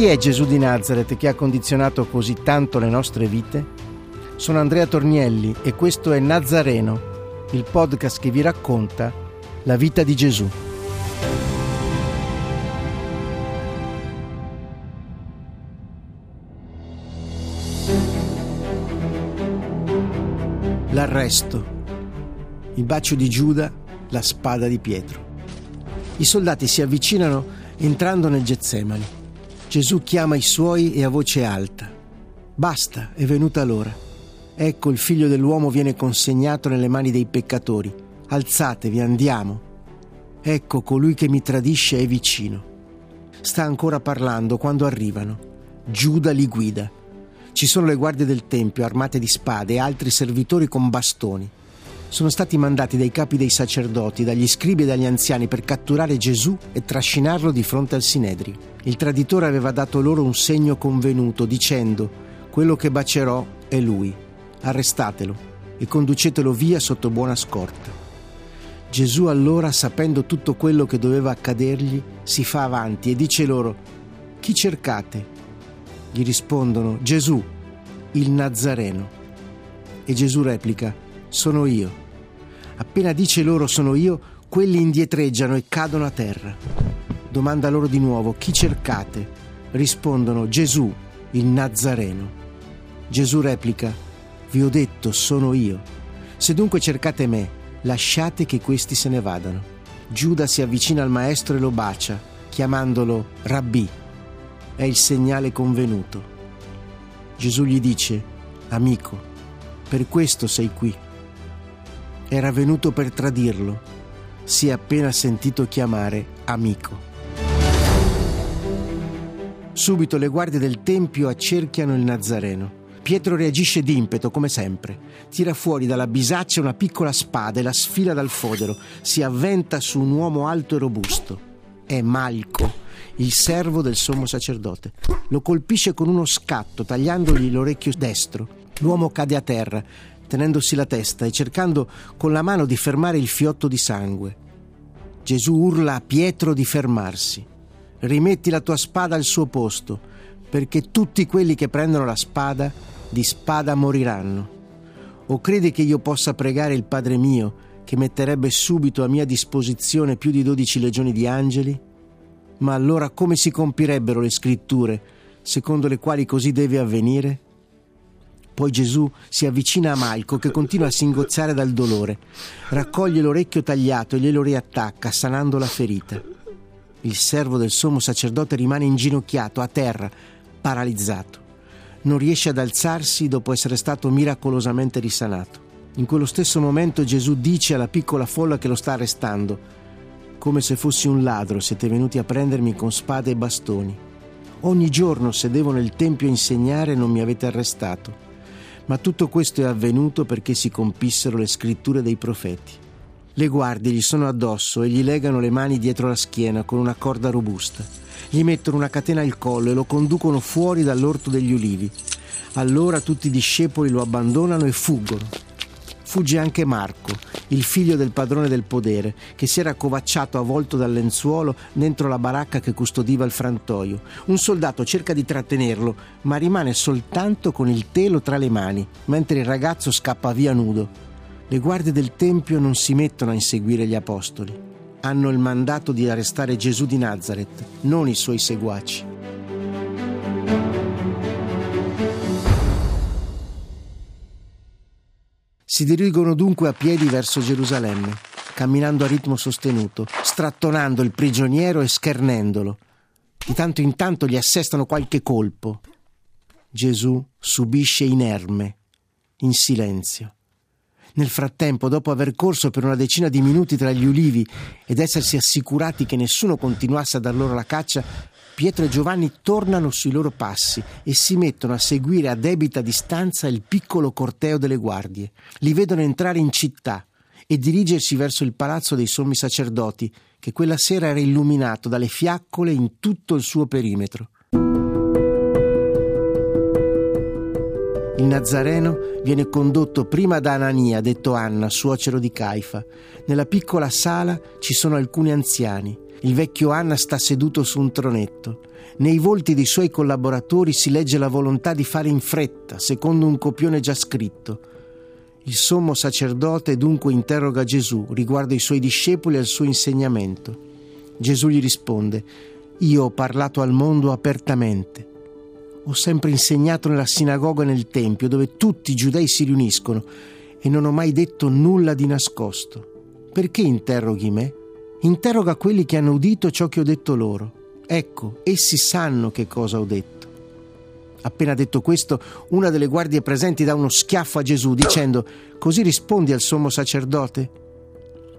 Chi è Gesù di Nazareth che ha condizionato così tanto le nostre vite? Sono Andrea Tornielli e questo è Nazareno, il podcast che vi racconta la vita di Gesù. L'arresto, il bacio di Giuda, la spada di Pietro. I soldati si avvicinano entrando nel Getsemani. Gesù chiama i suoi e a voce alta. Basta, è venuta l'ora. Ecco il figlio dell'uomo viene consegnato nelle mani dei peccatori alzatevi, andiamo. Ecco colui che mi tradisce è vicino. Sta ancora parlando quando arrivano. Giuda li guida. Ci sono le guardie del Tempio armate di spade e altri servitori con bastoni. Sono stati mandati dai capi dei sacerdoti, dagli scribi e dagli anziani per catturare Gesù e trascinarlo di fronte al Sinedrio. Il traditore aveva dato loro un segno convenuto dicendo quello che bacerò è lui. Arrestatelo e conducetelo via sotto buona scorta. Gesù allora, sapendo tutto quello che doveva accadergli, si fa avanti e dice loro, chi cercate? Gli rispondono, Gesù, il Nazareno. E Gesù replica, sono io. Appena dice loro sono io, quelli indietreggiano e cadono a terra. Domanda loro di nuovo, chi cercate? Rispondono, Gesù, il Nazareno. Gesù replica, vi ho detto, sono io. Se dunque cercate me, lasciate che questi se ne vadano. Giuda si avvicina al maestro e lo bacia, chiamandolo Rabbì. È il segnale convenuto. Gesù gli dice, amico, per questo sei qui. Era venuto per tradirlo, si è appena sentito chiamare amico. Subito le guardie del Tempio accerchiano il Nazareno. Pietro reagisce d'impeto, come sempre. Tira fuori dalla bisaccia una piccola spada e la sfila dal fodero. Si avventa su un uomo alto e robusto. È Malco, il servo del sommo sacerdote. Lo colpisce con uno scatto, tagliandogli l'orecchio destro. L'uomo cade a terra, tenendosi la testa e cercando con la mano di fermare il fiotto di sangue. Gesù urla a Pietro di fermarsi. Rimetti la tua spada al suo posto perché tutti quelli che prendono la spada di spada moriranno. O credi che io possa pregare il Padre mio, che metterebbe subito a mia disposizione più di dodici legioni di angeli? Ma allora come si compirebbero le scritture, secondo le quali così deve avvenire? Poi Gesù si avvicina a Malco che continua a singozzare dal dolore, raccoglie l'orecchio tagliato e glielo riattacca, sanando la ferita. Il servo del sommo sacerdote rimane inginocchiato a terra, paralizzato. Non riesce ad alzarsi dopo essere stato miracolosamente risanato. In quello stesso momento Gesù dice alla piccola folla che lo sta arrestando, come se fossi un ladro siete venuti a prendermi con spade e bastoni. Ogni giorno sedevo nel Tempio a insegnare e non mi avete arrestato. Ma tutto questo è avvenuto perché si compissero le scritture dei profeti. Le guardie gli sono addosso e gli legano le mani dietro la schiena con una corda robusta. Gli mettono una catena al collo e lo conducono fuori dall'orto degli ulivi. Allora tutti i discepoli lo abbandonano e fuggono. Fugge anche Marco, il figlio del padrone del podere, che si era accovacciato avvolto dal lenzuolo dentro la baracca che custodiva il frantoio. Un soldato cerca di trattenerlo, ma rimane soltanto con il telo tra le mani, mentre il ragazzo scappa via nudo. Le guardie del Tempio non si mettono a inseguire gli apostoli. Hanno il mandato di arrestare Gesù di Nazareth, non i suoi seguaci. Si dirigono dunque a piedi verso Gerusalemme, camminando a ritmo sostenuto, strattonando il prigioniero e schernendolo. Di tanto in tanto gli assestano qualche colpo. Gesù subisce inerme, in silenzio. Nel frattempo, dopo aver corso per una decina di minuti tra gli ulivi ed essersi assicurati che nessuno continuasse a dar loro la caccia, Pietro e Giovanni tornano sui loro passi e si mettono a seguire a debita distanza il piccolo corteo delle guardie. Li vedono entrare in città e dirigersi verso il palazzo dei sommi sacerdoti, che quella sera era illuminato dalle fiaccole in tutto il suo perimetro. Il Nazareno viene condotto prima da Anania, detto Anna, suocero di Caifa. Nella piccola sala ci sono alcuni anziani. Il vecchio Anna sta seduto su un tronetto. Nei volti dei suoi collaboratori si legge la volontà di fare in fretta, secondo un copione già scritto. Il sommo sacerdote dunque interroga Gesù riguardo i suoi discepoli e al suo insegnamento. Gesù gli risponde, Io ho parlato al mondo apertamente ho sempre insegnato nella sinagoga e nel tempio, dove tutti i giudei si riuniscono, e non ho mai detto nulla di nascosto. Perché interroghi me? Interroga quelli che hanno udito ciò che ho detto loro. Ecco, essi sanno che cosa ho detto. Appena detto questo, una delle guardie presenti dà uno schiaffo a Gesù, dicendo: Così rispondi al sommo sacerdote?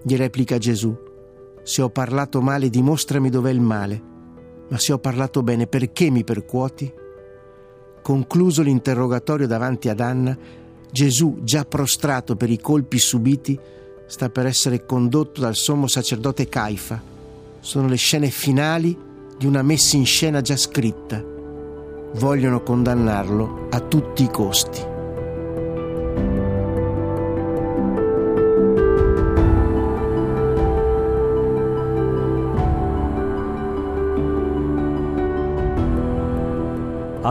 Gli replica Gesù: Se ho parlato male, dimostrami dov'è il male. Ma se ho parlato bene, perché mi percuoti? Concluso l'interrogatorio davanti ad Anna, Gesù, già prostrato per i colpi subiti, sta per essere condotto dal sommo sacerdote Caifa. Sono le scene finali di una messa in scena già scritta. Vogliono condannarlo a tutti i costi.